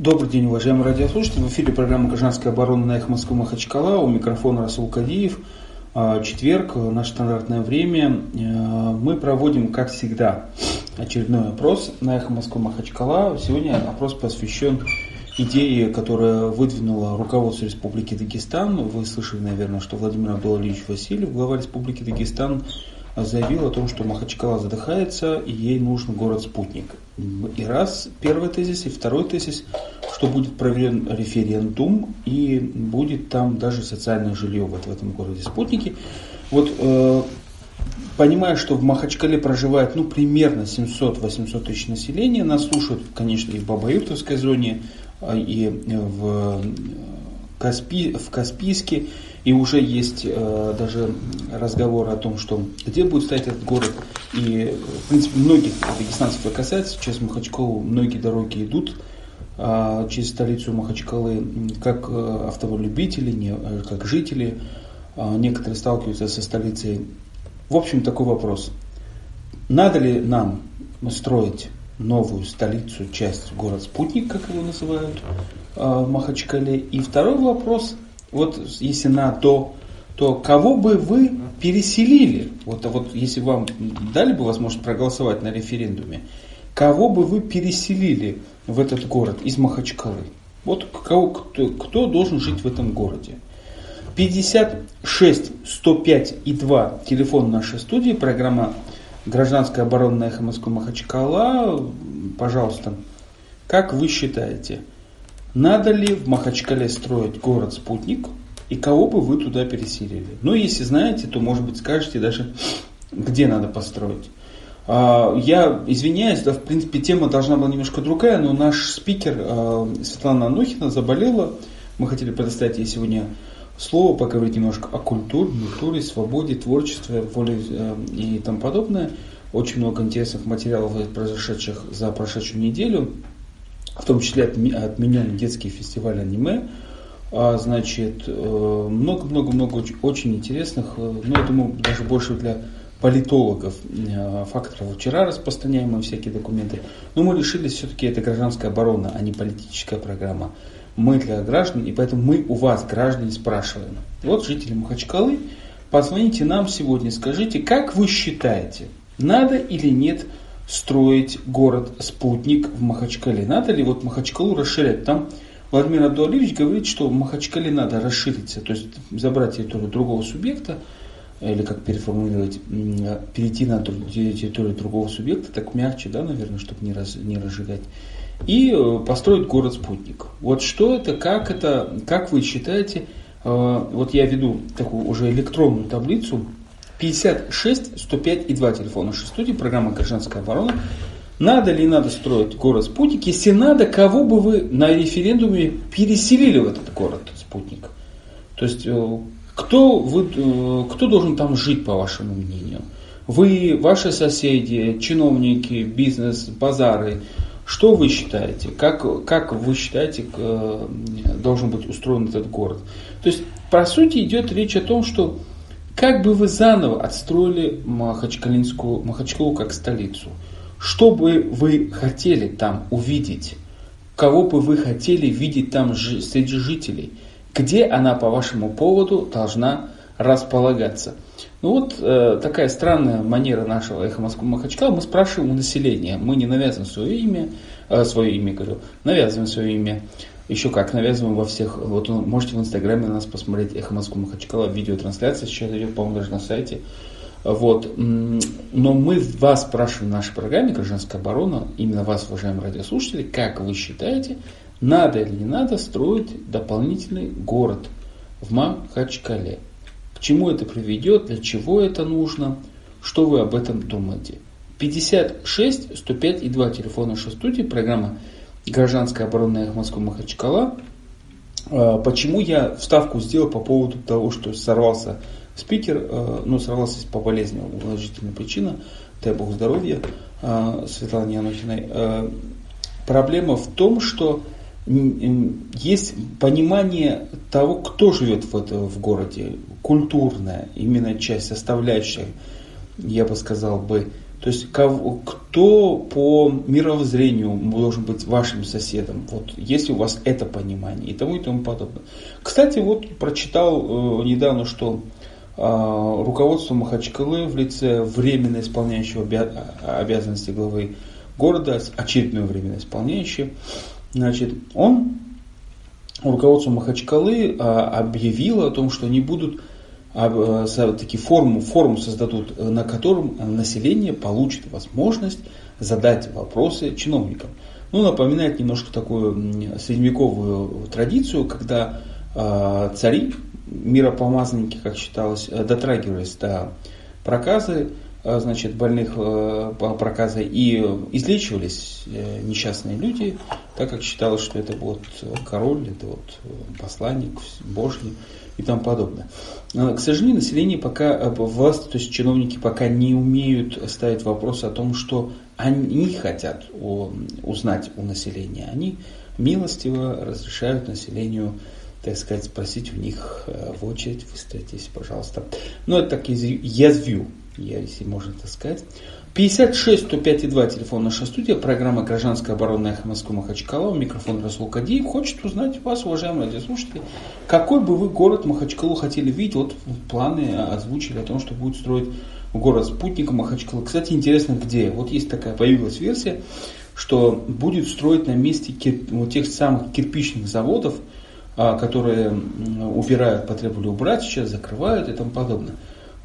Добрый день, уважаемые радиослушатели. В эфире программа «Гражданская оборона» на Москвы Махачкала. У микрофона Расул Кадиев. А, четверг, наше стандартное время. А, мы проводим, как всегда, очередной опрос на эхо Москвы Махачкала. Сегодня опрос посвящен идее, которая выдвинула руководство Республики Дагестан. Вы слышали, наверное, что Владимир Абдулалевич Васильев, глава Республики Дагестан, заявил о том, что Махачкала задыхается и ей нужен город-спутник. И раз первый тезис, и второй тезис, что будет проведен референдум и будет там даже социальное жилье вот в этом городе спутники. Вот э, понимая, что в Махачкале проживает ну, примерно 700-800 тысяч населения, нас слушают, конечно, и в Бабаюртовской зоне, а, и в, Каспи, в Каспийске, и уже есть э, даже разговор о том, что где будет стоять этот город. И, в принципе, многих дагестанцев это касается. В Махачкалу многие дороги идут э, через столицу Махачкалы, как э, автолюбители, не, э, как жители. Э, некоторые сталкиваются со столицей. В общем, такой вопрос. Надо ли нам строить новую столицу, часть город-спутник, как его называют, э, в Махачкале? И второй вопрос – вот если на то, то кого бы вы переселили? Вот, вот если вам дали бы возможность проголосовать на референдуме, кого бы вы переселили в этот город из Махачкалы? Вот кого, кто, кто должен жить в этом городе? 56 105 и 2 телефон нашей студии, программа «Гражданская оборона» эхо Москвы Махачкала. Пожалуйста, как вы считаете, надо ли в Махачкале строить город-спутник и кого бы вы туда переселили? Ну, если знаете, то, может быть, скажете даже, где надо построить. А, я извиняюсь, да, в принципе, тема должна была немножко другая, но наш спикер а, Светлана Анухина заболела. Мы хотели предоставить ей сегодня слово, поговорить немножко о культуре, культуре, свободе, творчестве, воле э, и тому подобное. Очень много интересных материалов, произошедших за прошедшую неделю в том числе отменен детский фестиваль аниме. А, значит, э, много-много-много очень интересных, э, ну, я думаю, даже больше для политологов э, факторов. Вчера распространяемые всякие документы. Но мы решили, все-таки это гражданская оборона, а не политическая программа. Мы для граждан, и поэтому мы у вас, граждане, спрашиваем. Вот жители Махачкалы, позвоните нам сегодня, скажите, как вы считаете, надо или нет строить город-спутник в Махачкале. Надо ли вот Махачкалу расширять? Там Владимир Абдуалиевич говорит, что в Махачкале надо расшириться, то есть забрать территорию другого субъекта, или как переформулировать, перейти на территорию другого субъекта, так мягче, да, наверное, чтобы не, раз, не разжигать, и э, построить город-спутник. Вот что это, как это, как вы считаете, э, вот я веду такую уже электронную таблицу, 56 105 и 2 телефон нашей студии, программа «Гражданская оборона». Надо ли надо строить город-спутник? Если надо, кого бы вы на референдуме переселили в этот город-спутник? То есть, э, кто, вы, э, кто должен там жить, по вашему мнению? Вы, ваши соседи, чиновники, бизнес, базары, что вы считаете? Как, как вы считаете, э, должен быть устроен этот город? То есть, по сути, идет речь о том, что как бы вы заново отстроили Махачкалинскую, Махачкалу как столицу? Что бы вы хотели там увидеть? Кого бы вы хотели видеть там среди жителей? Где она по вашему поводу должна располагаться? Ну вот э, такая странная манера нашего эхо Москвы Махачкала. Мы спрашиваем у населения. Мы не навязываем свое имя, э, свое имя, говорю, навязываем свое имя еще как навязываем во всех, вот можете в инстаграме на нас посмотреть Эхо Москвы Махачкала, видеотрансляция сейчас идет, по-моему, даже на сайте. Вот. Но мы вас спрашиваем в нашей программе «Гражданская оборона», именно вас, уважаемые радиослушатели, как вы считаете, надо или не надо строить дополнительный город в Махачкале? К чему это приведет, для чего это нужно, что вы об этом думаете? 56 105 и 2 телефона нашей студии, программа гражданская оборонная Москвы Махачкала. А, почему я вставку сделал по поводу того, что сорвался спикер, а, ну, сорвался по болезни, уважительная причина, дай бог здоровья а, Светлане Янухиной. Проблема в том, что есть понимание того, кто живет в, это, в городе, культурная, именно часть, составляющая, я бы сказал бы, То есть кого, кто по мировоззрению должен быть вашим соседом, вот если у вас это понимание и тому и тому подобное. Кстати, вот прочитал э, недавно, что э, руководство Махачкалы в лице временно исполняющего обя- обязанности главы города, очередное временно исполняющее, значит, он руководство Махачкалы э, объявило о том, что они будут а, э, таки форму, форму создадут, э, на котором население получит возможность задать вопросы чиновникам. Ну, напоминает немножко такую средневековую традицию, когда э, цари, миропомазанники, как считалось, дотрагивались до проказы, значит, больных проказой и излечивались несчастные люди, так как считалось, что это вот король, это вот посланник Божий и тому подобное. К сожалению, население пока, э, власти, то есть чиновники пока не умеют ставить вопрос о том, что они хотят узнать у населения. Они милостиво разрешают населению, так сказать, спросить у них э, в очередь, выстроитесь, пожалуйста. Ну, это так язвю, если можно так сказать. 56 105 2 телефон наша студия, программа «Гражданская оборона эхо Москвы Махачкала». Микрофон Расул Кадиев. Хочет узнать вас, уважаемые радиослушатели, какой бы вы город Махачкалу хотели видеть? Вот планы озвучили о том, что будет строить город спутника Махачкала. Кстати, интересно, где? Вот есть такая, появилась версия, что будет строить на месте вот тех самых кирпичных заводов, а, которые убирают, потребовали убрать, сейчас закрывают и тому подобное.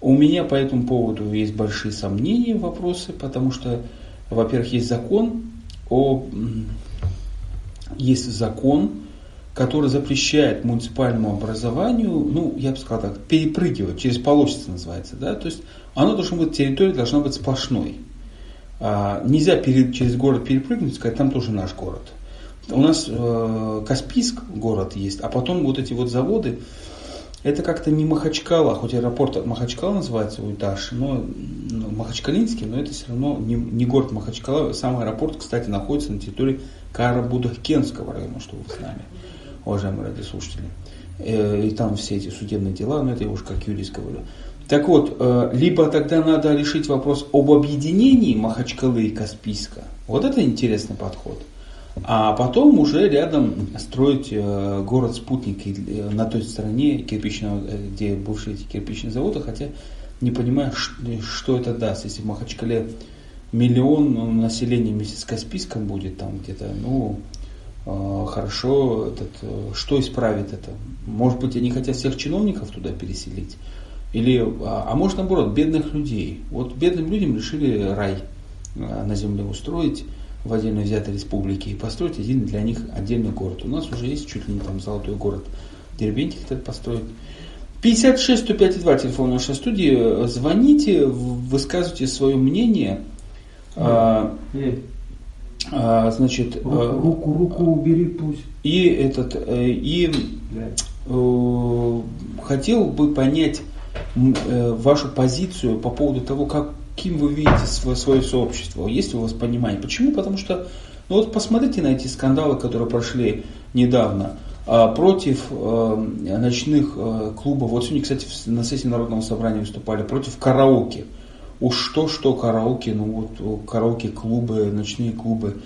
У меня по этому поводу есть большие сомнения, вопросы, потому что, во-первых, есть закон о есть закон, который запрещает муниципальному образованию, ну, я бы сказал так, перепрыгивать, через полосица называется, да, то есть оно должно быть, территория должна быть сплошной. А, нельзя перед, через город перепрыгнуть, сказать, там тоже наш город. У нас э, Каспийск город есть, а потом вот эти вот заводы, это как-то не Махачкала, хоть аэропорт Махачкала называется Уйташ, но ну, Махачкалинский, но это все равно не, не город Махачкала. Сам аэропорт, кстати, находится на территории Карабудахкенского района, что вы с нами, уважаемые радиослушатели. Э, и там все эти судебные дела, но это я уж как юрист говорю. Так вот, э, либо тогда надо решить вопрос об объединении Махачкалы и Каспийска. Вот это интересный подход – а потом уже рядом строить э, город-спутник э, на той стороне кирпичного, э, где бывшие эти кирпичные заводы, хотя не понимаю, что это даст, если в Махачкале миллион ну, населения вместе с Каспийском будет там где-то, ну, хорошо, этот, что исправит это? Может быть, они хотят всех чиновников туда переселить? Или, а, а может наоборот, бедных людей. Вот бедным людям решили рай на земле устроить, в отдельно взятой республике и построить один для них отдельный город. У нас уже есть чуть ли не там золотой город Дербентик хотят построить. 56 105 2 телефон нашей студии. Звоните, высказывайте свое мнение. А, а, значит, руку, а, руку, руку убери пусть. И этот э, и э, хотел бы понять э, вашу позицию по поводу того, как каким вы видите свое, свое сообщество? Есть у вас понимание? Почему? Потому что, ну вот посмотрите на эти скандалы, которые прошли недавно а, против э, ночных э, клубов. Вот сегодня, кстати, на сессии Народного собрания выступали против караоке. Уж что-что караоке, ну вот караоке-клубы, ночные клубы.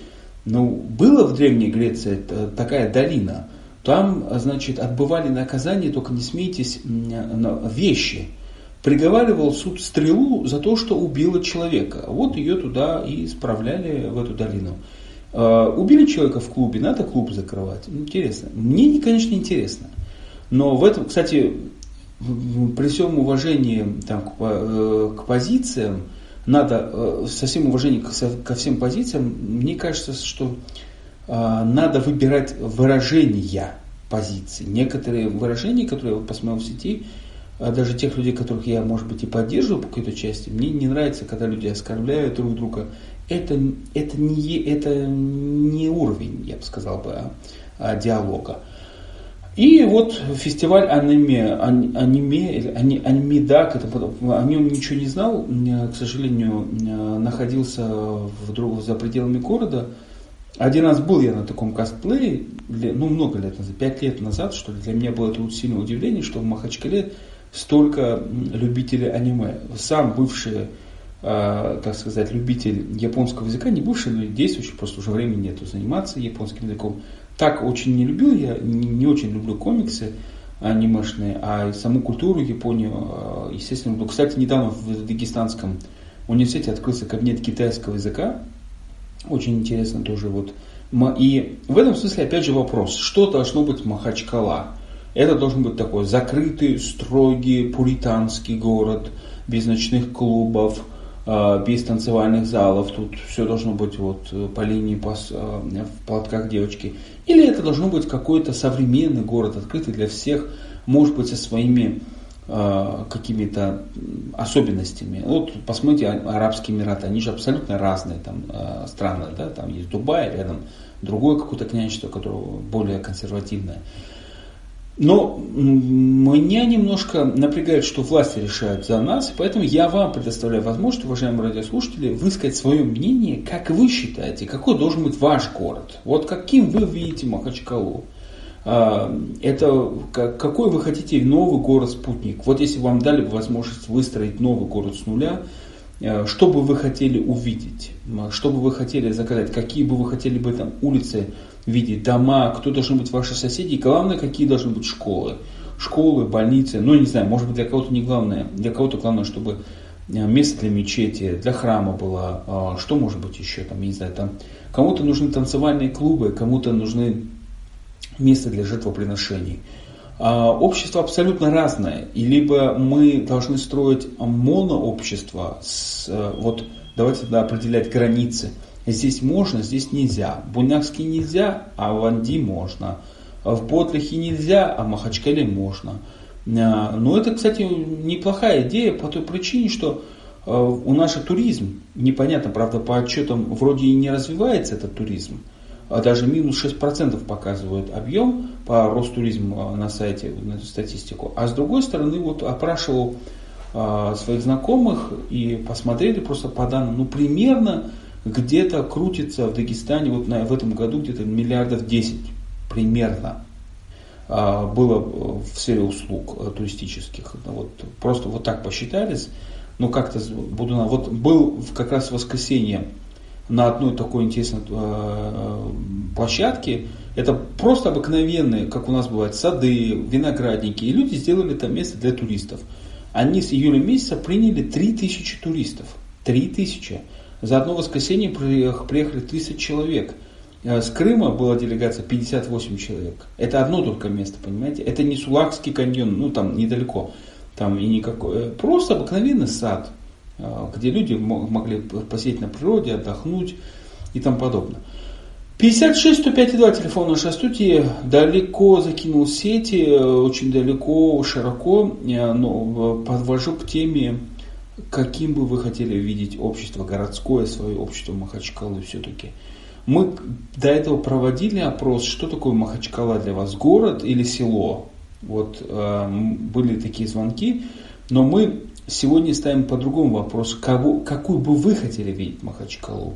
Ну, было в Древней Греции такая долина. Там, значит, отбывали наказание, только не смейтесь, вещи приговаривал суд стрелу за то, что убила человека. Вот ее туда и справляли, в эту долину. А, убили человека в клубе, надо клуб закрывать. Интересно. Мне, конечно, интересно. Но в этом, кстати, при всем уважении там, к, э, к позициям, надо, э, со всем уважением ко всем позициям, мне кажется, что а, надо выбирать выражения позиций. Некоторые выражения, которые я посмотрел в сети, а даже тех людей, которых я, может быть, и поддерживаю по какой-то части, мне не нравится, когда люди оскорбляют друг друга. Это, это, не, это не уровень, я бы сказал бы, а, а, диалога. И вот фестиваль аниме, аниме, анимедак, это, о нем ничего не знал, к сожалению, находился в, за пределами города. Один раз был я на таком косплее, ну много лет назад, пять лет назад, что ли, для меня было это сильное удивление, что в Махачкале столько любителей аниме. Сам бывший э, так сказать, любитель японского языка, не бывший, но действующий, просто уже времени нету заниматься японским языком. Так очень не любил я, не, не очень люблю комиксы анимешные, а саму культуру Японию, э, естественно, люблю. Кстати, недавно в Дагестанском университете открылся кабинет китайского языка, очень интересно тоже вот. И в этом смысле опять же вопрос, что должно быть Махачкала? Это должен быть такой закрытый, строгий, пуританский город, без ночных клубов, а, без танцевальных залов. Тут все должно быть вот э, по линии по, э, в платках девочки. Или это должно быть какой-то современный город, открытый для всех, может быть, со своими а, какими-то особенностями. Вот посмотрите, а, Арабские Эмираты, они же абсолютно разные там, страны. Да? Там есть Дубай, рядом другое какое-то княжество, которое более консервативное. Но меня немножко напрягает, что власти решают за нас, поэтому я вам предоставляю возможность, уважаемые радиослушатели, высказать свое мнение, как вы считаете, какой должен быть ваш город. Вот каким вы видите Махачкалу. А, это какой вы хотите новый город-спутник. Вот если вам дали бы возможность выстроить новый город с нуля, а, что бы вы хотели увидеть, что бы вы хотели заказать, какие бы вы хотели бы там улицы видеть дома, кто должны быть ваши соседи, и главное, какие должны быть школы. Школы, больницы, ну, не знаю, может быть, для кого-то не главное, для кого-то главное, чтобы э, место для мечети, для храма было, а, что может быть еще, там, не знаю, там, кому-то нужны танцевальные клубы, кому-то нужны место для жертвоприношений. А, общество абсолютно разное, и либо мы должны строить монообщество, с, э, вот давайте тогда определять границы – Здесь можно, здесь нельзя. В Буйнакске нельзя, а в Анди можно. В Ботлихе нельзя, а в Махачкале можно. А, но это, кстати, неплохая идея по той причине, что а, у же туризм, непонятно, правда, по отчетам вроде и не развивается этот туризм, а даже минус 6% показывает объем по Ростуризму на сайте, на статистику. А с другой стороны, вот опрашивал своих знакомых и посмотрели просто по данным, ну примерно где-то крутится в Дагестане вот на, в этом году где-то миллиардов 10 примерно а, было в сфере услуг э, туристических. Ну, вот, просто вот так посчитались. Но как-то буду на... Вот был как раз в воскресенье на одной такой интересной э, площадке. Это просто обыкновенные, как у нас бывают, сады, виноградники. И люди сделали там место для туристов. Они с июля месяца приняли 3000 туристов. 3000. За одно воскресенье приехали 30 человек. Э, с Крыма была делегация 58 человек. Это одно только место, понимаете? Это не Сулакский каньон, ну там недалеко. Там и никакой. Э, просто обыкновенный сад, э, где люди могли посидеть на природе, отдохнуть и тому подобное. 56 105 2 телефон нашей студии далеко закинул сети, очень далеко, широко, но подвожу к теме каким бы вы хотели видеть общество городское, свое общество Махачкалы все-таки. Мы до этого проводили опрос, что такое Махачкала для вас, город или село. Вот э, были такие звонки, но мы сегодня ставим по-другому вопрос, кого, какую бы вы хотели видеть Махачкалу.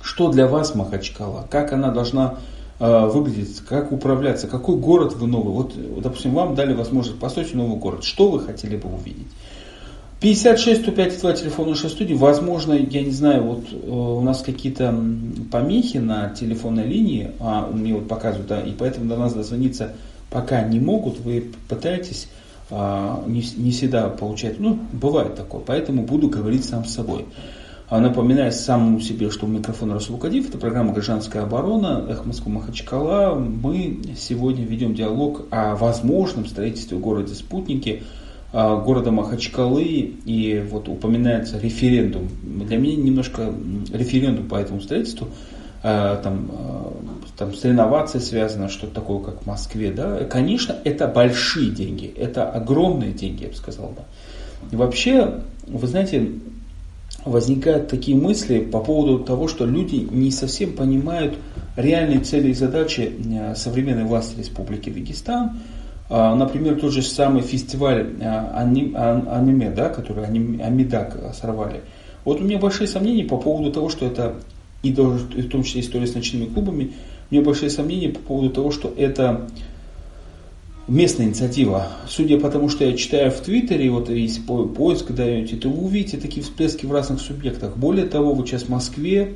Что для вас Махачкала? Как она должна э, выглядеть? Как управляться? Какой город вы новый? Вот, допустим, вам дали возможность построить новый город. Что вы хотели бы увидеть? 56 105 2 телефон нашей студии. Возможно, я не знаю, вот э, у нас какие-то помехи на телефонной линии, а мне вот показывают, да, и поэтому до нас дозвониться пока не могут. Вы пытаетесь а, не, не всегда получать, ну, бывает такое, поэтому буду говорить сам с собой. А напоминаю самому себе, что микрофон Расул Кадив, это программа «Гражданская оборона», Эх Москва Махачкала. Мы сегодня ведем диалог о возможном строительстве в городе Спутники – города Махачкалы и вот упоминается референдум. Для меня немножко референдум по этому строительству, а, там, а, там с реновацией связано, что-то такое, как в Москве, да, конечно, это большие деньги, это огромные деньги, я бы сказал, да. И вообще, вы знаете, возникают такие мысли по поводу того, что люди не совсем понимают реальные цели и задачи современной власти Республики Дагестан, а, например, тот же самый фестиваль а, а, аниме, да, который Амидак сорвали. Вот у меня большие сомнения по поводу того, что это, и в том числе история с ночными клубами, у меня большие сомнения по поводу того, что это местная инициатива. Судя по тому, что я читаю в Твиттере, вот если поиск даете, то вы увидите такие всплески в разных субъектах. Более того, вот сейчас в Москве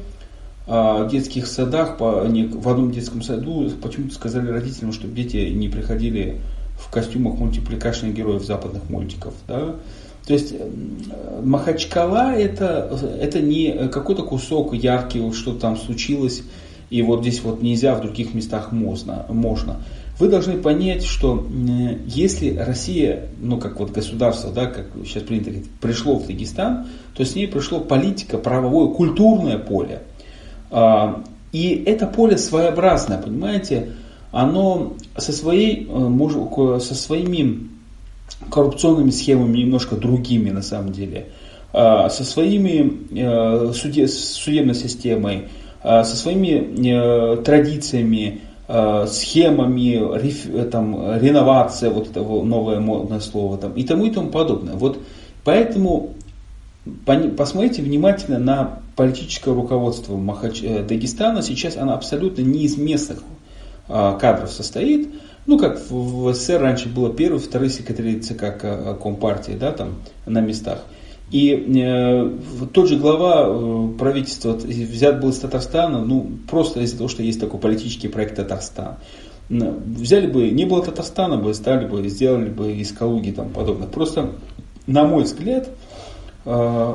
а, в детских садах, по, в одном детском саду почему-то сказали родителям, чтобы дети не приходили в костюмах мультипликашных героев западных мультиков. Да? То есть Махачкала это, это не какой-то кусок яркий, что там случилось, и вот здесь вот нельзя, в других местах можно. можно. Вы должны понять, что если Россия, ну как вот государство, да, как сейчас принято говорить, пришло в Дагестан, то с ней пришло политика, правовое, культурное поле. А, и это поле своеобразное, понимаете, оно со, своей, э, со своими коррупционными схемами немножко другими на самом деле, а, со своими э, суде, судебной системой, со своими э, традициями, схемами, там, реновация, вот это новое модное слово, там, и тому и тому подобное. Вот поэтому посмотрите внимательно на политическое руководство. Э, Дагестана. Сейчас она абсолютно не из местных кадров состоит, ну, как в СССР раньше было первый, второй секретарь ЦК Компартии, да, там, на местах. И э, тот же глава э, правительства взят был из Татарстана, ну, просто из-за того, что есть такой политический проект Татарстан. Взяли бы, не было Татарстана бы, стали бы, сделали бы из Калуги там подобное. Просто, на мой взгляд, э,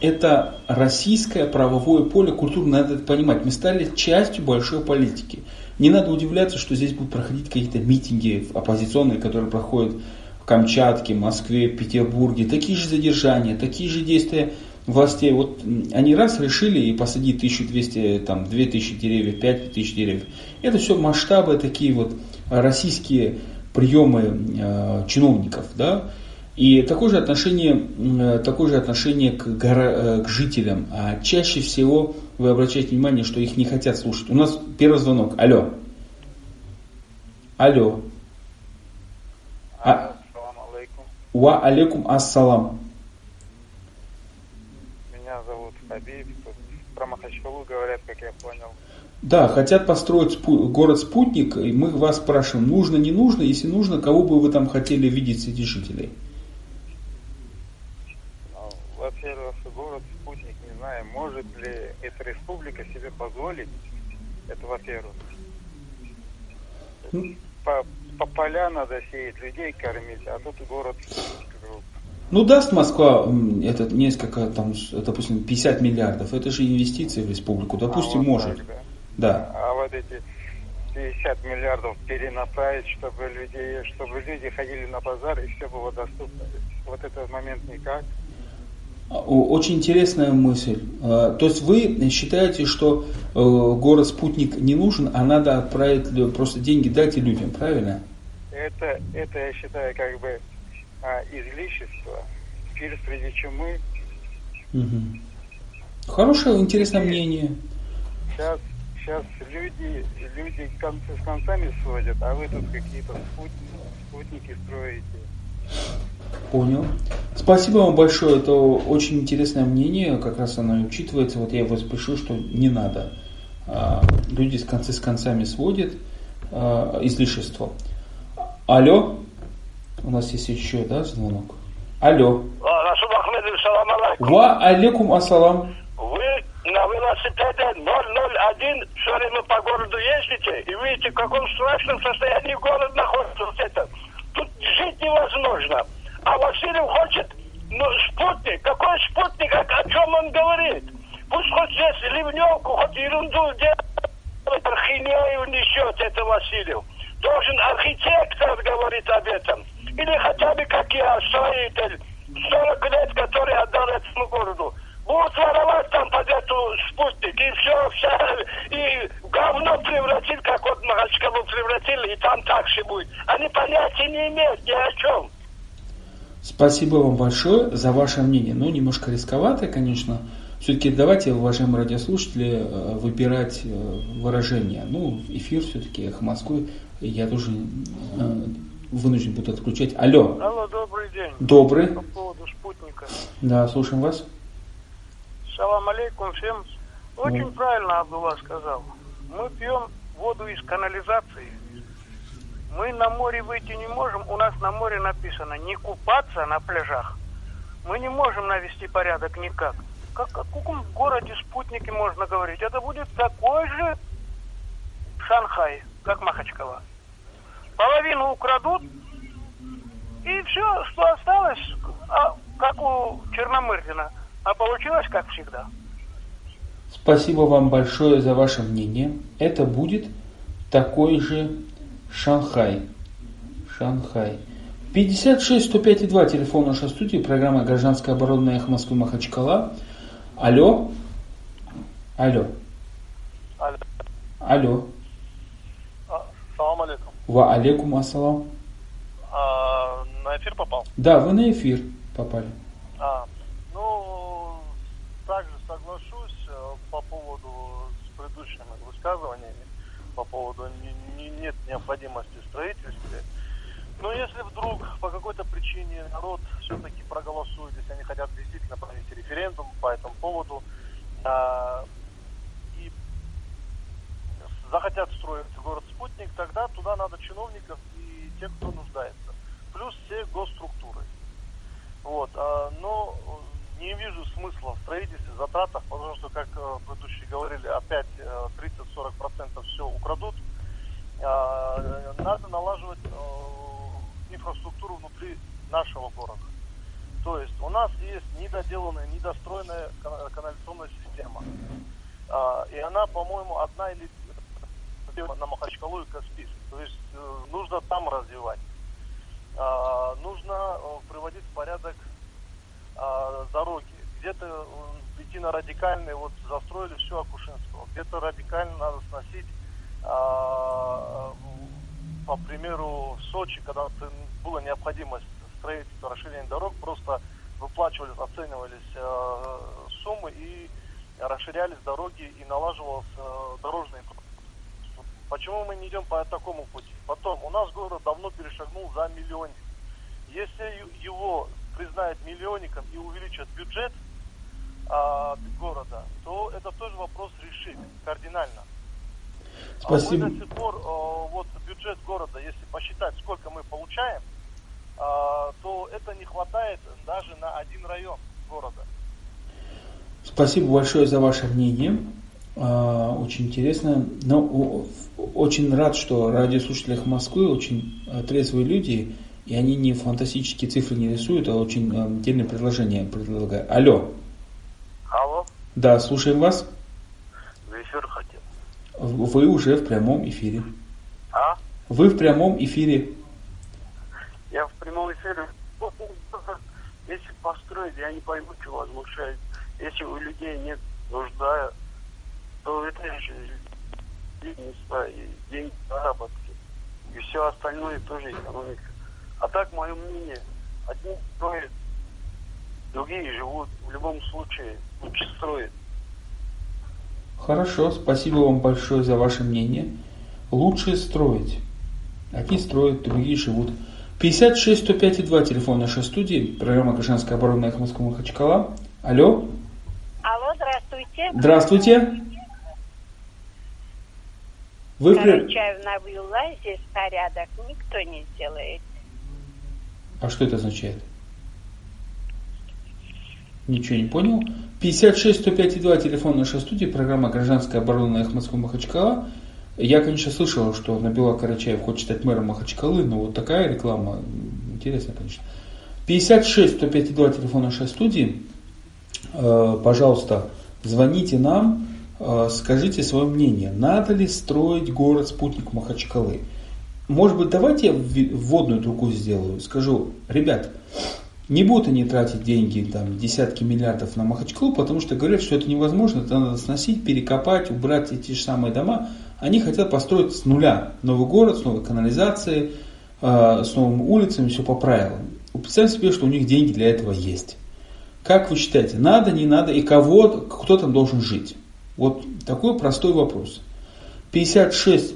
это российское правовое поле культуры, надо это понимать. Мы стали частью большой политики. Не надо удивляться, что здесь будут проходить какие-то митинги оппозиционные, которые проходят в Камчатке, Москве, Петербурге. Такие же задержания, такие же действия властей. Вот они раз решили и посадить 1200, там, 2000 деревьев, 5000 деревьев. Это все масштабы такие вот российские приемы э, чиновников. Да? И такое же отношение, э, такое же отношение к, горо, э, к жителям. А чаще всего вы обращаете внимание, что их не хотят слушать. У нас первый звонок. Алло. Алло. А... Ва алейкум ассалам. Меня зовут Хабиб. Про Махачкалу говорят, как я понял. Да, хотят построить спу- город-спутник, и мы вас спрашиваем, нужно, не нужно, если нужно, кого бы вы там хотели видеть среди жителей? во-первых, город спутник, не знаю, может ли эта республика себе позволить, это во-первых. Ну. По, по поля надо сеять, людей кормить, а тут город ну, даст Москва это несколько, там, допустим, 50 миллиардов, это же инвестиции в республику, допустим, а вот может. Так, да. да. А вот эти 50 миллиардов перенаправить, чтобы людей, чтобы люди ходили на базар и все было доступно. Вот этот момент никак. Очень интересная мысль. А, то есть вы считаете, что э, город-спутник не нужен, а надо отправить просто деньги, дайте людям, правильно? Это, это я считаю как бы а, излишество, пир среди чумы. Угу. Хорошее, интересное мнение. Сейчас, сейчас люди, люди концы с концами сводят, а вы тут какие-то спутники, спутники строите. Понял. Спасибо вам большое. Это очень интересное мнение. Как раз оно учитывается. Вот я его спешу, что не надо. А, люди с концы с концами сводят а, излишество. Алло. У нас есть еще, да, звонок? Алло. Ва алейкум ассалам. Вы на велосипеде 001 все время по городу ездите и видите, в каком страшном состоянии город находится. Тут жить невозможно. А Васильев хочет ну, спутник. Какой спутник? О, о чем он говорит? Пусть хоть здесь ливневку, хоть ерунду делает, архинею несет это Васильев. Должен архитектор говорить об этом. Или хотя бы, как я, строитель, 40 лет, который отдал этому городу. Будут воровать там под эту спутник, и все, вся, и говно превратить, как вот Махачкалу превратили, и там так будет. Они понятия не имеют ни о чем. Спасибо вам большое за ваше мнение. Ну, немножко рисковатое, конечно. Все-таки давайте, уважаемые радиослушатели, э, выбирать э, выражения. Ну, эфир все-таки «Эхо Москвы». Я тоже э, вынужден буду отключать. Алло. Алло, добрый день. Добрый. По поводу спутника. Да, слушаем вас. Салам алейкум всем. Очень mm. правильно Абдулла сказал. Мы пьем воду из канализации. Мы на море выйти не можем. У нас на море написано не купаться на пляжах. Мы не можем навести порядок никак. Как, в каком городе спутники можно говорить? Это будет такой же Шанхай, как Махачкала. Половину украдут, и все, что осталось, а, как у Черномырдина. А получилось, как всегда. Спасибо вам большое за ваше мнение. Это будет такой же Шанхай. Шанхай. 56 105 и 2 телефон нашей студии, программа «Гражданская оборона» «Эхо Москвы» Махачкала. Алло. Алло. Алло. Алло. А, Салам алейкум. Ва алейкум ассалам. А, на эфир попал? Да, вы на эфир попали. А, ну, также соглашусь э, по поводу с предыдущими высказываниями, по поводу нет необходимости в строительстве. Но если вдруг по какой-то причине народ все-таки проголосует, если они хотят действительно провести референдум по этому поводу, а, и захотят строить город-спутник, тогда туда надо чиновников и тех, кто нуждается. Плюс все госструктуры. Вот, а, но э, не вижу смысла в строительстве, затратах, потому что, как э, предыдущие говорили, опять э, 30-40% все украдут. А, надо налаживать э, инфраструктуру внутри нашего города. То есть у нас есть недоделанная, недостроенная кана- канализационная система. А, и она, по-моему, одна или на Махачкалу и Каспийск. То есть э, нужно там развивать. А, нужно э, приводить в порядок дороги. Где-то идти на радикальные, вот застроили всю Акушинского. Где-то радикально надо сносить, по примеру, в Сочи, когда была необходимость строительства, расширения дорог, просто выплачивались, оценивались э, суммы и расширялись дороги и налаживалась э, дорожная. Почему мы не идем по такому пути? Потом, у нас город давно перешагнул за миллионник. Если его признают миллионником и увеличат бюджет а, города, то это тоже вопрос решит кардинально. Спасибо. А мы до сих пор, э, вот бюджет города, если посчитать, сколько мы получаем, а, то это не хватает даже на один район города. Спасибо большое за ваше мнение. А, Очень интересно. Но очень рад, что радиослушатели «Эхо Москвы очень трезвые люди, и они не фантастические цифры не рисуют, а очень дельные предложения предлагают. Алло. Алло, Да, слушаем вас. в эфир хотел. Вы уже в прямом эфире. А? Вы в прямом эфире. Я в прямом эфире. Если построить, я не пойму, что возмущает. Если у людей нет нужда, то это же деньги, заработки. И все остальное тоже экономика. А так, мое мнение, одни строят, другие живут. В любом случае, лучше строят. Хорошо, спасибо вам большое за ваше мнение. Лучше строить. Одни строят, другие живут. 56 105 и 2 телефон нашей студии, программа «Гражданская оборона» «Эхо Москвы» Махачкала. Алло, Алло, здравствуйте. здравствуйте. Вы в пре- Карачаев на Вилла, здесь порядок никто не сделает. А что это означает? Ничего не понял. 56 105 и 2 телефон нашей студии, программа «Гражданская оборона» «Эхо Москвы» Махачкала. Я, конечно, слышал, что Набила Карачаев хочет стать мэром Махачкалы, но вот такая реклама, м, интересно, конечно. 56 105 и 2 телефон нашей студии. Э, Пожалуйста, звоните нам, э, скажите свое мнение. Надо ли строить город-спутник Махачкалы? Может быть, давайте я вводную другую сделаю. Скажу, ребят, не будут они тратить деньги, там, десятки миллиардов на Махачкалу, потому что говорят, что это невозможно, это надо сносить, перекопать, убрать эти же самые дома. Они хотят построить с нуля новый город, с новой канализацией, э, с новыми улицами, все по правилам. Представьте себе, что у них деньги для этого есть. Как вы считаете, надо, не надо и кого, кто там должен жить? Вот такой простой вопрос. 56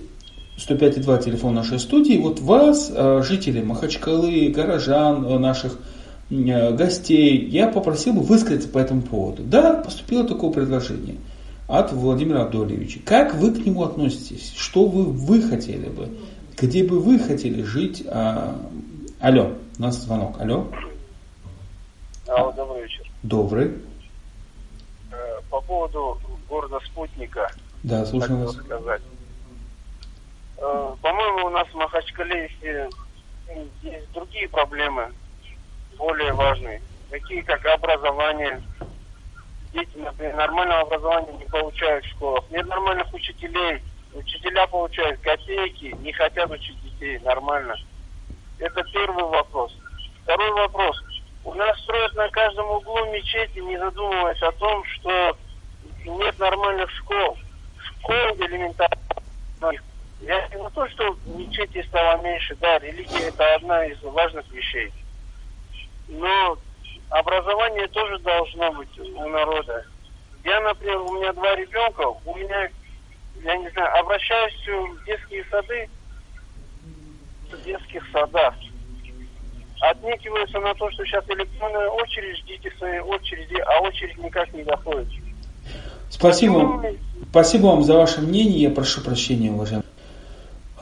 105,2 телефон нашей студии. Вот вас, э, жители Махачкалы, горожан э, наших гостей, я попросил бы высказаться по этому поводу. Да, поступило такое предложение от Владимира Абдуалевича. Как вы к нему относитесь? Что вы, вы хотели бы? где бы вы хотели жить? А, алло, у нас звонок. Алло. Алло, добрый вечер. Добрый. Э, По поводу города Спутника, Да, слушаю вас. сказать. Э, По-моему, у нас в Махачкале есть, э, есть другие проблемы, более важные, такие как образование. Дети, например, нормального образования не получают в школах. Нет нормальных учителей. Учителя получают копейки, не хотят учить детей нормально. Это первый вопрос. Второй вопрос. У нас строят на каждом углу мечети, не задумываясь о том, что нет нормальных школ. Школ элементарно. Я не за то, что мечети стало меньше. Да, религия это одна из важных вещей. Но образование тоже должно быть у народа. Я, например, у меня два ребенка, у меня, я не знаю, обращаюсь в детские сады, в детских садах. Отнекиваются на то, что сейчас электронная очередь, ждите своей очереди, а очередь никак не доходит. Спасибо, спасибо вам за ваше мнение. Я прошу прощения, уважаемый.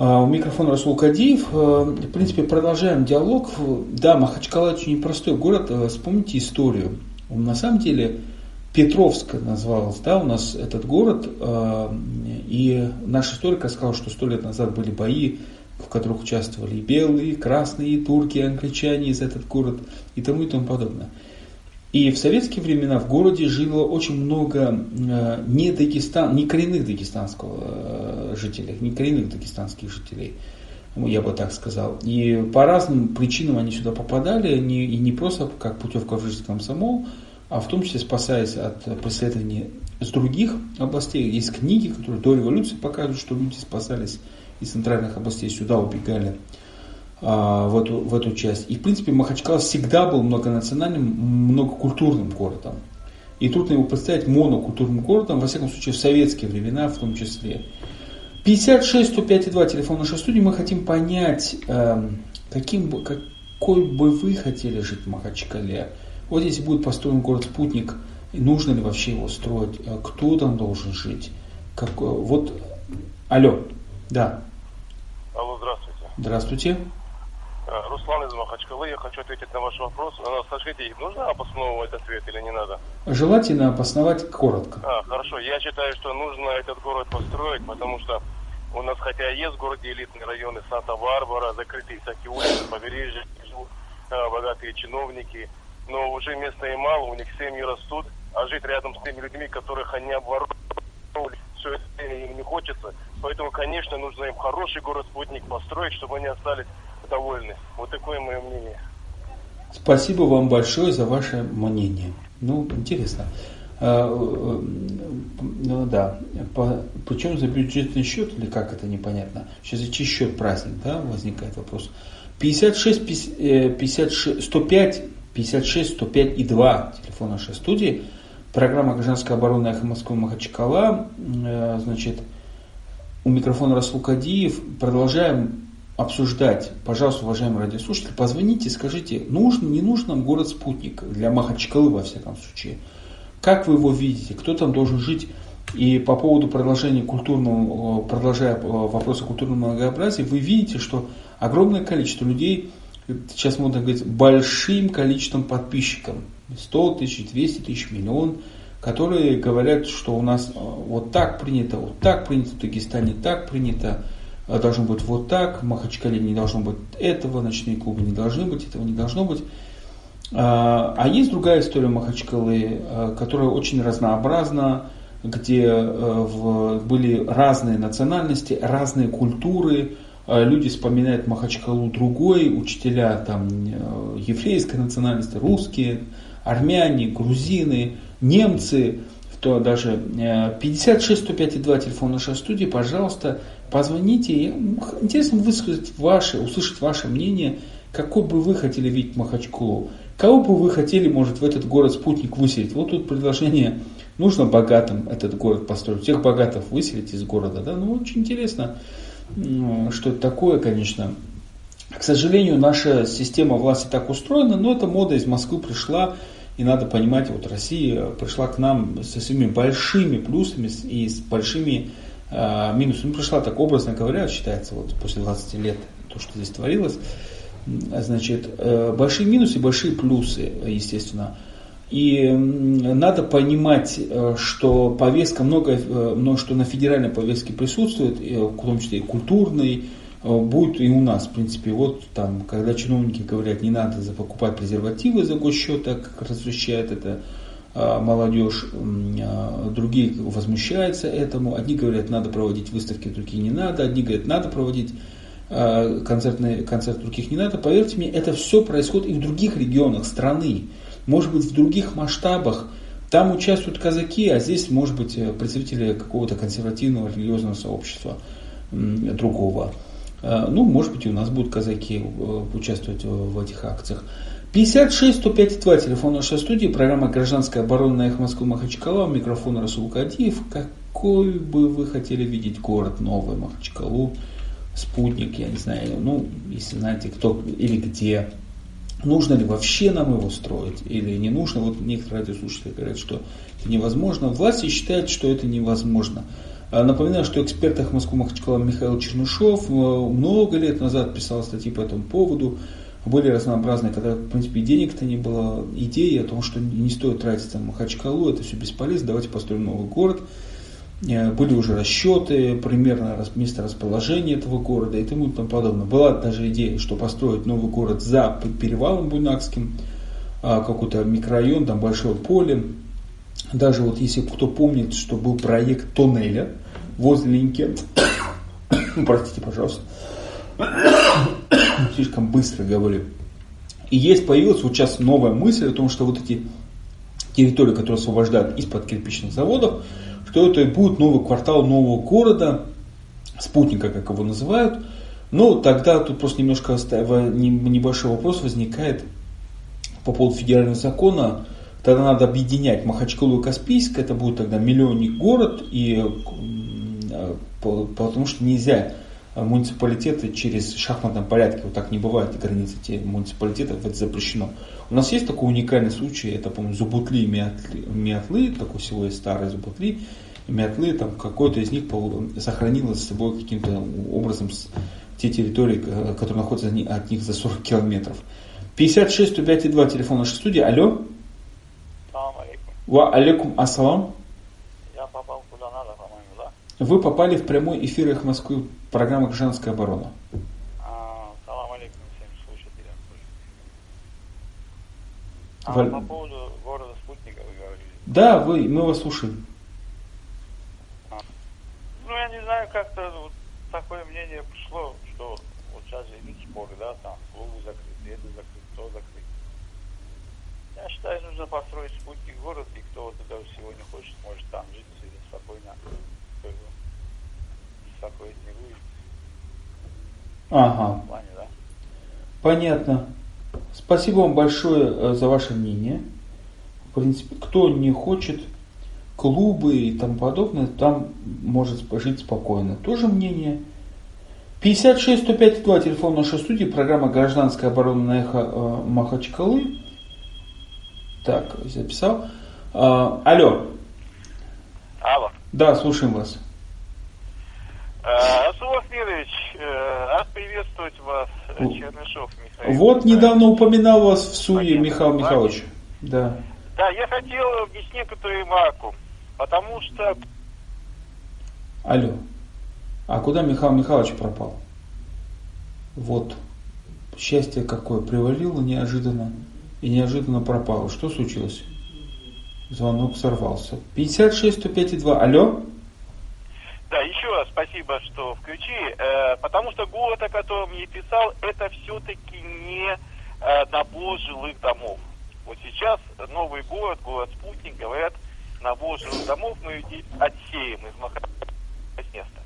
А, У микрофона Расул Кадиев. А, В принципе, продолжаем диалог. Да, Махачкала очень непростой город. А, Вспомните историю. На самом деле, Петровск назывался, да, у нас этот город. а, И наш историк сказал, что сто лет назад были бои, в которых участвовали и белые, и красные, и турки, и англичане из этот город и тому и тому подобное. И в советские времена в городе жило очень много э, не, Дагестан, не коренных дагестанского э, жителей, не коренных дагестанских жителей, ну, я бы так сказал. И по разным причинам они сюда попадали, не, и не просто как путевка в жизнь комсомол, а в том числе спасаясь от преследований с других областей. Есть книги, которые до революции показывают, что люди спасались из центральных областей, сюда убегали в, эту, в эту часть. И, в принципе, Махачкала всегда был многонациональным, многокультурным городом. И трудно его представить монокультурным городом, во всяком случае, в советские времена в том числе. 56 105 2 телефон нашей студии. Мы хотим понять, эм, каким бы, какой бы вы хотели жить в Махачкале. Вот если будет построен город-спутник, нужно ли вообще его строить, Э, кто там должен жить. Как, э, вот, алло, да, Алло, здравствуйте. здравствуйте. Э, Руслан из Махачкалы. Я хочу ответить на ваш вопрос. Э, Скажите, нужно обосновывать ответ или не надо? Желательно обосновать коротко. А, хорошо. Я считаю, что нужно этот город построить, потому что у нас хотя есть в городе элитные районы Санта-Барбара, закрытые всякие улицы, побережья, живут э, богатые чиновники, но уже места им мало, у них семьи растут, а жить рядом с теми людьми, которых они обворовали, все это им не хочется. Поэтому, конечно, нужно им хороший город-спутник построить, чтобы они остались довольны. Вот такое мое мнение. Спасибо вам большое за ваше мнение. Ну, интересно. А, э, Ну да. По, причем за бюджетный счет или как это непонятно? Сейчас за чей счет праздник, да, возникает вопрос. 56, 50, э, 56, 105, 56, 105 и 2 телефон нашей студии. Программа «Гражданская оборона Эхо Москвы Махачкала». Э, Значит, у микрофона Расул Кадиев. Продолжаем обсуждать. Пожалуйста, уважаемые радиослушатели, позвоните, скажите, нужен, не нужен нам город-спутник для Махачкалы, во всяком случае. Как вы его видите? Кто там должен жить? И по поводу продолжения культурного, э, продолжая э, вопросы культурного многообразия, вы видите, что огромное количество людей, сейчас можно говорить, большим количеством подписчиков, 100 тысяч, 200 тысяч, миллион, которые говорят, что у нас э, вот так принято, вот так принято, в Дагестане так принято, должно быть вот так, в Махачкале не должно быть этого, ночные клубы не должны быть, этого не должно быть. А а есть другая история Махачкалы, э, которая очень разнообразна, где были разные национальности, разные культуры, люди вспоминают Махачкалу другой, учителя там э, еврейской национальности, русские, армяне, грузины, немцы, то даже э, 56 105 2 телефон нашей студии, пожалуйста, позвоните. Интересно высказать ваше, услышать ваше мнение, какой бы вы хотели видеть Махачкалу. Кого бы вы хотели, может, в этот город спутник выселить? Вот тут предложение, нужно богатым этот город построить, всех богатых выселить из города. Да? Ну, очень интересно, что это такое, конечно. К сожалению, наша система власти так устроена, но эта мода из Москвы пришла, и надо понимать, вот Россия пришла к нам со своими большими плюсами и с большими А, минус, ну, пришла так образно говоря, считается, вот после 20 лет то, что здесь творилось. Значит, э, большие минусы, большие плюсы, естественно. И надо понимать, э, что повестка, много, много что на федеральной повестке присутствует, в том числе и культурной, будет и у нас, в принципе. Вот там, когда чиновники говорят, не надо покупать презервативы за госчет, так как разрешает это молодежь, а, другие возмущаются этому, одни говорят, надо проводить выставки, другие не надо, одни говорят, надо проводить а, концертные, концерты, других не надо. Поверьте мне, это все происходит и в других регионах страны, может быть в других масштабах. Там участвуют казаки, а здесь, может быть, представители какого-то консервативного религиозного сообщества другого. Ну, может быть, и у нас будут казаки э, участвовать в этих акциях. 56 105 2, телефон нашей студии, программа «Гражданская оборона» на эхо Москвы Махачкала, микрофон Расул Кадиев. Какой бы вы хотели видеть город новый Махачкалу, спутник, я не знаю, ну, если знаете, кто или где, нужно ли вообще нам его строить или не нужно. Вот некоторые радиослушатели говорят, что это невозможно. Власти считают, что это невозможно. А напоминаю, что эксперт Москвы Махачкала Михаил Чернышов э, много лет назад писал статьи по этому поводу были разнообразные, когда, в принципе, денег-то не было, идеи о том, что не стоит тратить на Махачкалу, это все бесполезно, давайте построим новый город. Э, были уже расчеты, примерно место расположения этого города и тому подобное. Была даже идея, что построить новый город за перевалом Буйнакским, а, какой-то микрорайон, там большое поле. Даже вот если кто помнит, что был проект тоннеля возле Линьки, простите, пожалуйста, слишком быстро говорю. И есть появилась вот сейчас новая мысль о том, что вот эти территории, которые освобождают из-под кирпичных заводов, что это и будет новый квартал нового города, спутника, как его называют. Но тогда тут просто немножко небольшой вопрос возникает по поводу федерального закона. Тогда надо объединять Махачкалу и Каспийск, это будет тогда миллионник город, и, а, потому что нельзя муниципалитеты через шахматном порядке, вот так не бывает, границы муниципалитетов, это запрещено. У нас есть такой уникальный случай, это, по-моему, Зубутли и Миатлы, такой всего есть старый Зубутли, и Миатлы, там какой-то из них сохранило с собой каким-то образом те территории, которые находятся от них за 40 километров. 56 105 2, телефон нашей студии. Алло. Ва алейкум ассалам. Я попал куда надо, по-моему, да? Вы попали в прямой эфир их Москвы Программа «Гражданская оборона». А, салам алейкум всем слушателям. А Валь... по поводу города Спутника вы говорили? Да, вы, мы вас слушаем. А. Ну, я не знаю, как-то вот такое мнение пришло, что вот сейчас идут споры, да, там клубы закрыты, это закрыто, то закрыто. Я считаю, нужно построить спутник город, и кто вот туда сегодня хочет, может там жить себе спокойно. Беспокоить не будет. Ага. Плане, да? Понятно. Спасибо вам большое э, за ваше мнение. В принципе, кто не хочет клубы и тому подобное, там может жить спокойно. Тоже мнение. 56 105 2, телефон нашей студии, программа «Гражданская оборона на эхо э, Махачкалы». Так, записал. А, алло. Алло. Да, слушаем вас. Расул Ахмедович, э, рад приветствовать вас, э, Чернышов Михаил. Вот недавно упоминал вас в СУЕ Михаил Михайлович. Да. Да, я хотел внести некоторую ремарку, потому что... Алло. А куда Михаил Михайлович пропал? Вот. Счастье какое. Привалило неожиданно и неожиданно пропало. Что случилось? Звонок сорвался. 56 105 2. Алло? Да, еще раз спасибо, что включили, э, потому что город, о котором я писал, это все-таки не э, набор жилых домов. Вот сейчас новый город, город-спутник, говорят, набор жилых домов мы отсеем из места.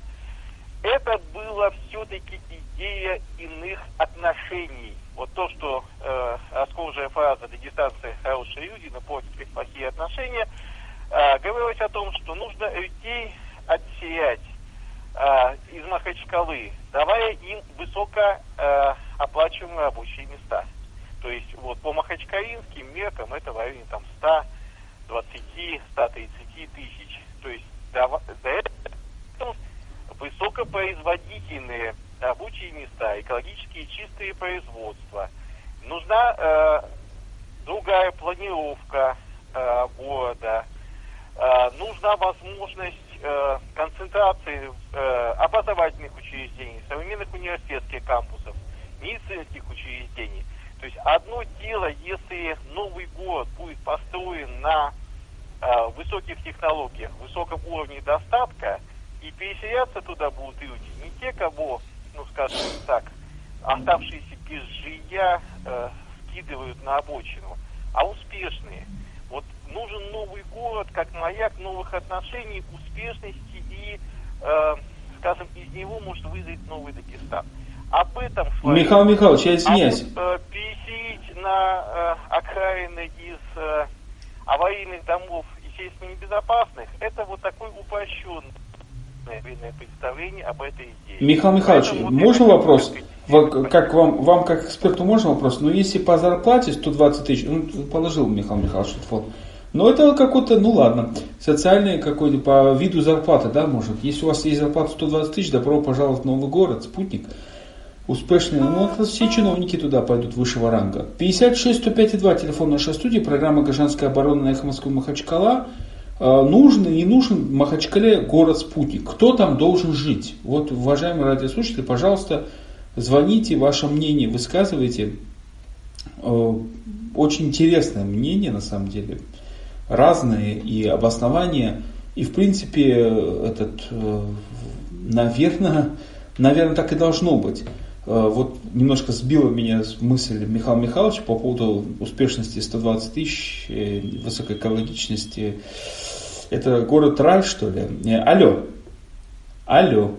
Это была все-таки идея иных отношений. Вот то, что э, расхожая фраза «Дагестанцы хорошие люди, но портят плохие отношения», э, говорилось о том, что нужно людей отсеять э, из Махачкалы, давая им высокооплачиваемые э, рабочие места. То есть вот по махачкалинским меркам это в районе там 120-130 тысяч. То есть до, до этого высокопроизводительные рабочие места, экологически чистые производства. Нужна э, другая планировка э, города. Э, нужна возможность э, концентрации э, образовательных учреждений, современных университетских кампусов, медицинских учреждений. То есть одно дело, если новый город будет построен на э, высоких технологиях, высоком уровне достатка, и переселяться туда будут люди не те, кого, ну скажем так, оставшиеся без жилья э, скидывают на обочину, а успешные. Вот нужен новый город как маяк новых отношений, успешности и, э, скажем, из него может вызреть новый Дагестан. Об этом с вами- Михаил Михайлович, я извиняюсь. А вот, э, переселить на э, окраины из э, аварийных домов, естественно, небезопасных, это вот такой упрощенный представление об этой идее. Михаил Михайлович, Поэтому можно вопрос? Как вам, вам как эксперту можно вопрос? Ну, если по зарплате 120 тысяч, ну, положил Михаил Михайлович телефон. Но это какой-то, ну ладно, социальный какой-то по виду зарплаты, да, может. Если у вас есть зарплата 120 тысяч, добро пожаловать в новый город, спутник. Успешный, это все чиновники туда пойдут высшего ранга. 56 105 и 2, телефон нашей студии, программа «Гражданская оборона» на эхо Москвы Махачкала. Э, Нужен и не нужен в Махачкале город-спутник? Кто там должен жить? Вот, уважаемые радиослушатели, пожалуйста, звоните, ваше мнение высказывайте. Э, Очень интересное мнение, на самом деле. Разные и обоснования. И, в принципе, этот, наверное, наверное, так и должно быть. Э, Вот немножко сбила меня мысль Михаила Михайловича по поводу успешности 120 тысяч, э, высокоэкологичности. Это город рай, что ли? Э, Алло. Алло.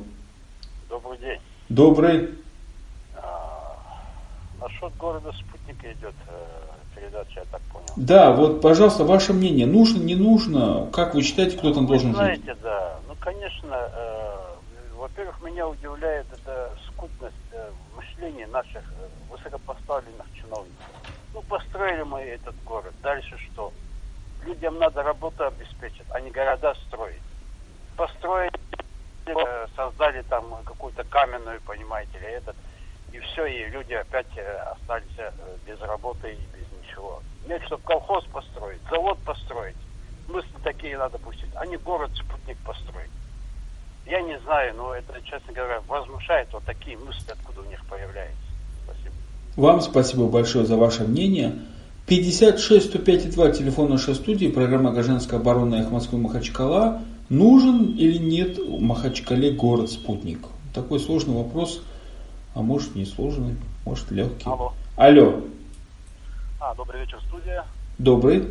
Добрый день. Добрый. Насчет города спутника идет передача, я так понял. Да, вот, пожалуйста, ваше мнение. Нужно, не нужно? Как вы считаете, кто там должен жить? Знаете, да. Ну, конечно, э, во-первых, меня удивляет эта скудность мышления наших э, высокопоставленных чиновников. Ну, построили мы этот город. Дальше что? Людям надо работу обеспечить, а не города строить. Построили, э, создали там какую-то каменную, понимаете ли, этот, и все, и люди опять э, остались без работы и без ничего. Нет, чтобы колхоз построить, завод построить, мысли такие надо пустить, а не город-спутник построить. Я не знаю, но это, честно говоря, возмущает вот такие мысли, откуда у них появляются. Спасибо. Вам спасибо большое за ваше мнение. 56 105 и 2, телефон нашей студии, программа «Гражданская оборона» Эхо Москвы Махачкала. Нужен или нет в Махачкале город-спутник? Такой сложный вопрос, а может не сложный, может легкий. Алло. Алло, А, добрый вечер, студия. добрый.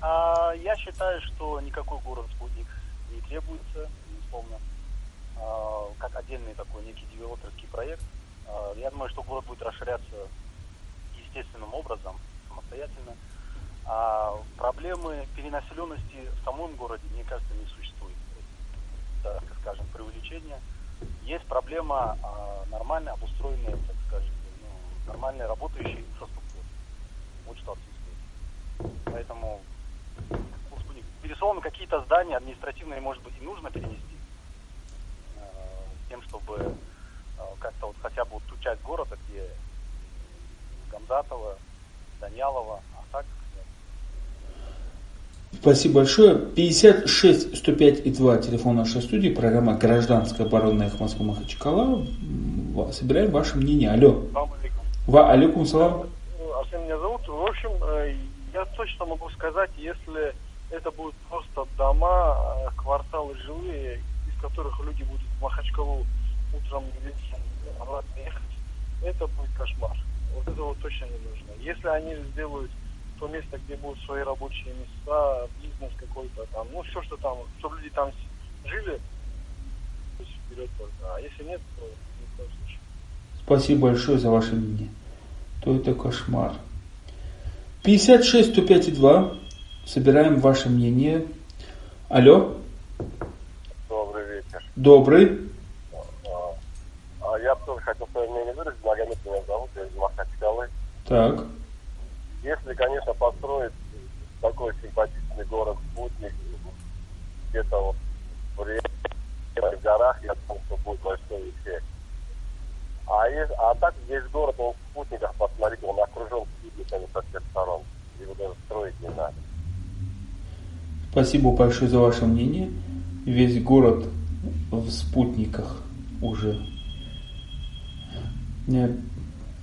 А, я считаю, что никакой город-спутник не требуется, как отдельный такой некий девелоперский проект. А, я думаю, что город будет расширяться естественным образом, самостоятельно. А проблемы перенаселенности в самом городе, мне кажется, не существует. Это, так скажем, преувеличение. Есть проблема а, нормально обустроенной, так скажем, ну, нормально работающей инфраструктуры. Вот что отсутствует. Поэтому господи, безусловно, какие-то здания административные, может быть, и нужно перенести, тем, чтобы э, как-то вот хотя бы вот ту часть города, где Гамзатова, Даньялова, а так, Спасибо большое. 56 105 и 2, телефон нашей студии, программа «Гражданская оборона» Эхо Москвы Махачкала. Собираем ваше мнение. Алло. Ва, алейкум салам. Арсен меня зовут. В общем, э, я точно могу сказать, если это будут просто дома, э, кварталы жилые, которых люди будут в Махачкалу утром вечером обратно ехать, это будет кошмар. Вот это вот точно не нужно. Если они сделают то место, где будут свои рабочие места, бизнес какой-то там, ну все, что там, чтобы люди там жили, пусть вперед только. А если нет, то ни в коем случае. Спасибо большое за ваше мнение. То это кошмар. 56 105 и 2. Собираем ваше мнение. Алло. Добрый. А, а я бы тоже хотел свое мнение выразить. Магомед меня зовут, я из Махачкалы. Так. Если, конечно, построить такой симпатичный город-спутник где-то вот в, ре- в горах, я думаю, что будет большой эффект. А, есть, а так весь город, он в спутниках, посмотрите, он окружен спутниками со всех сторон. Его даже строить не надо. Спасибо большое за ваше мнение. Весь город в спутниках уже.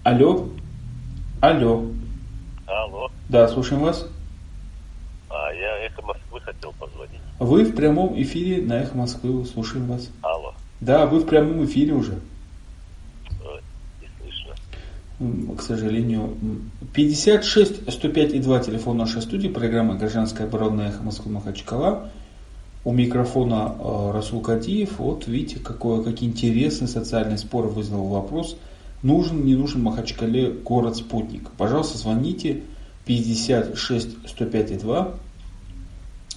Алло? Алло. Алло. Да, слушаем вас. А, я эхо Москвы хотел позвонить. Вы в прямом эфире на Эхо Москвы, слушаем вас. Алло. Да, вы в прямом эфире уже. Ой, не слышно. К сожалению. М, 56 105 и 2 телефон нашей студии, программа «Гражданская оборона Эхо Москвы Махачкала». У микрофона э, Расул Кадиев. Вот видите, какой, какие интересные социальные споры вызвал вопрос. Нужен, не нужен Махачкале город-спутник. Пожалуйста, звоните 56 105 и 2.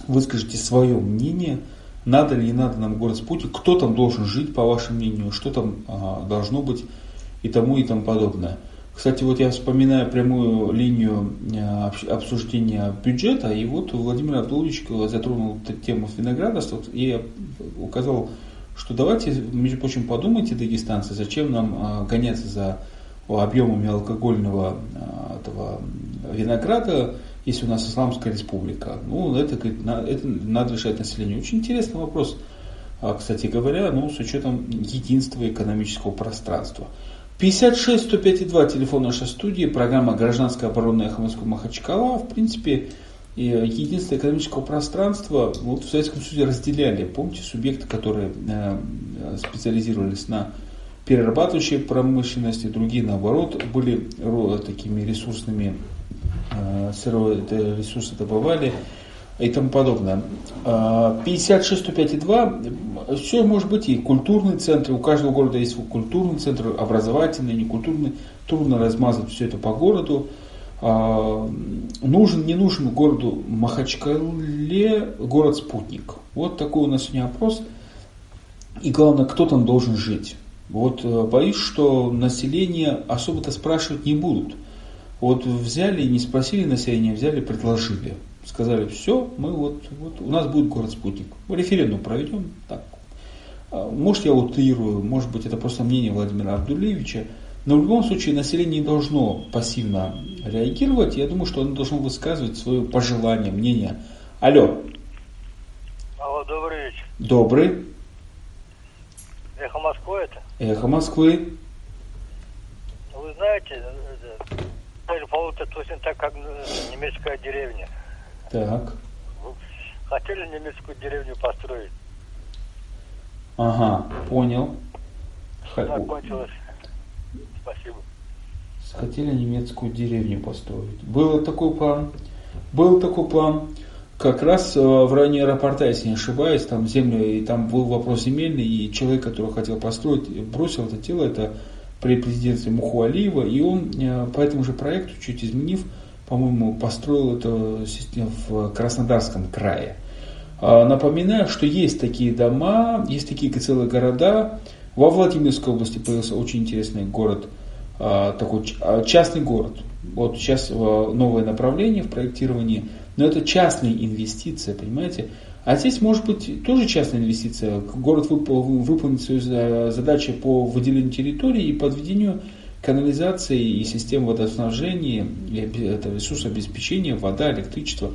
Выскажите свое мнение. Надо ли не надо нам город-спутник. Кто там должен жить, по вашему мнению. Что там а, должно быть и тому и тому подобное. Кстати, вот я вспоминаю прямую линию э, обсуждения бюджета, и вот Владимир Абдулович затронул эту тему виноградарства, и указал, что давайте, между прочим, подумайте, дагестанцы, зачем нам э, гоняться за объемами алкогольного э, этого винограда, если у нас Исламская республика. Ну, это, на- это надо решать населению. Очень интересный вопрос, а, кстати говоря, ну, с учетом единства экономического пространства. 56 105 2 телефон нашей студии, программа «Гражданская оборона Эхо Махачкала». В принципе, и единство экономического пространства вот в Советском Союзе разделяли. Помните, субъекты, которые э, специализировались на перерабатывающей промышленности, другие, наоборот, были такими ресурсными, э, ресурсы добывали и тому подобное. А, 56 105 2 все может быть и культурный центр, у каждого города есть культурный центр, образовательный, некультурный, трудно размазать все это по городу. А, нужен, не нужен городу Махачкале город-спутник. Вот такой у нас сегодня опрос. И главное, кто там должен жить. Вот э, боюсь, что население особо-то спрашивать не будут. Вот взяли, не спросили население, взяли, предложили. Сказали, все, мы вот, вот у нас будет город-спутник. Референдум проведем. Так. А, Может, я утрирую, может быть, это просто мнение Владимира Абдулевича. Но в любом случае население не должно пассивно реагировать. Я думаю, что оно должно высказывать свое пожелание, мнение. Алло, Алло, добрый вечер. добрый, Эхо Москвы это? эхо Москвы. Вы знаете, это, Павловка точно так, как э, немецкая деревня. Так, Хотели немецкую деревню построить. ага, понял. Закончилось. Спасибо. Хотели немецкую деревню построить. Был такой план. Был такой план. Как раз э, в районе аэропорта, если не ошибаюсь, там землю, и там был вопрос земельный, и человек, который хотел построить, бросил это дело, это при президентстве Мухуалиева, и он э, по этому же проекту, чуть изменив, по-моему, построил эту систему в Краснодарском крае. А, Напоминаю, что есть такие дома, есть такие целые города. Во Владимирской области появился очень интересный город, а, такой а, частный город. Вот сейчас новое направление в проектировании, но это частные инвестиции, понимаете? А здесь может быть тоже частная инвестиция. Город выпол- выполнит свою за- задачу по выделению территории и подведению канализации и систем водоснабжения, и это ресурсообеспечения, вода, электричество.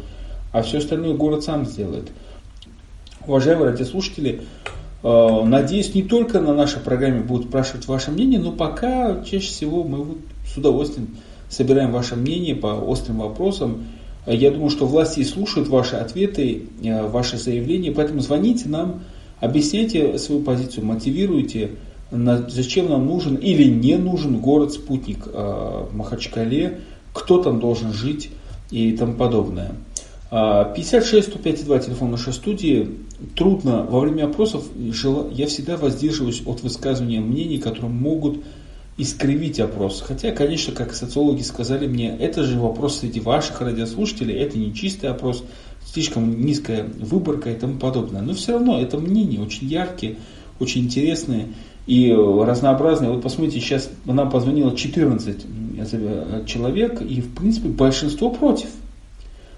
А все остальное город сам сделает. Уважаемые радиослушатели, э, надеюсь, не только на нашей программе будут спрашивать ваше мнение, но пока чаще всего мы вот с удовольствием собираем ваше мнение по острым вопросам. Я думаю, что власти слушают ваши ответы, э, ваши заявления, поэтому звоните нам, объясняйте свою позицию, мотивируйте, зачем нам нужен или не нужен город-спутник э, в Махачкале, кто там должен жить и тому подобное. А, 56 105 2 телефон нашей студии. Трудно во время опросов, я всегда воздерживаюсь от высказывания мнений, которые могут искривить опрос. Хотя, конечно, как социологи сказали мне, это же вопрос среди ваших радиослушателей, это не чистый опрос, слишком низкая выборка и тому подобное. Но все равно это мнения очень яркие, очень интересные и разнообразные. Вот посмотрите, сейчас нам позвонило 14 э, человек, и в принципе большинство против.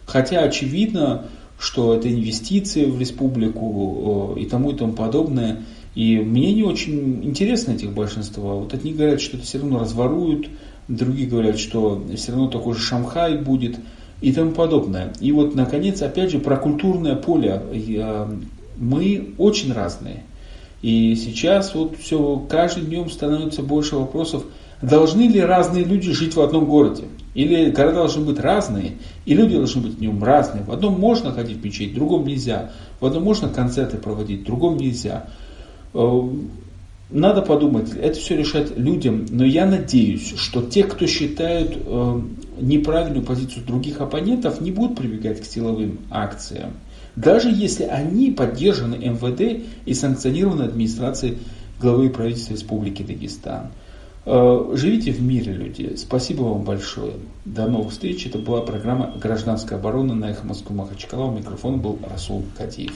Хотя очевидно, что это инвестиции в республику и тому и тому подобное. И мне не очень интересно этих большинства. Вот одни говорят, что это все равно разворуют, другие говорят, что все равно такой же Шанхай будет и тому подобное. И вот, наконец, опять же, про культурное поле. Мы очень разные. И сейчас вот все, каждым днем становится больше вопросов, должны ли разные люди жить в одном городе? Или города должны быть разные, и люди должны быть в нем разные. В одном можно ходить в мечеть, в другом нельзя. В одном можно концерты проводить, в другом нельзя. Э, Надо подумать, это все решать людям, но я надеюсь, что те, кто считают э, неправильную позицию других оппонентов, не будут прибегать к силовым акциям. Даже если они поддержаны МВД и санкционированы администрацией главы правительства Республики Дагестан. Э, Живите в мире, люди. Спасибо вам большое. До новых встреч. Это была программа «Гражданская оборона» на Эхо Москвы Махачкала. У микрофона был Расул Кадиев.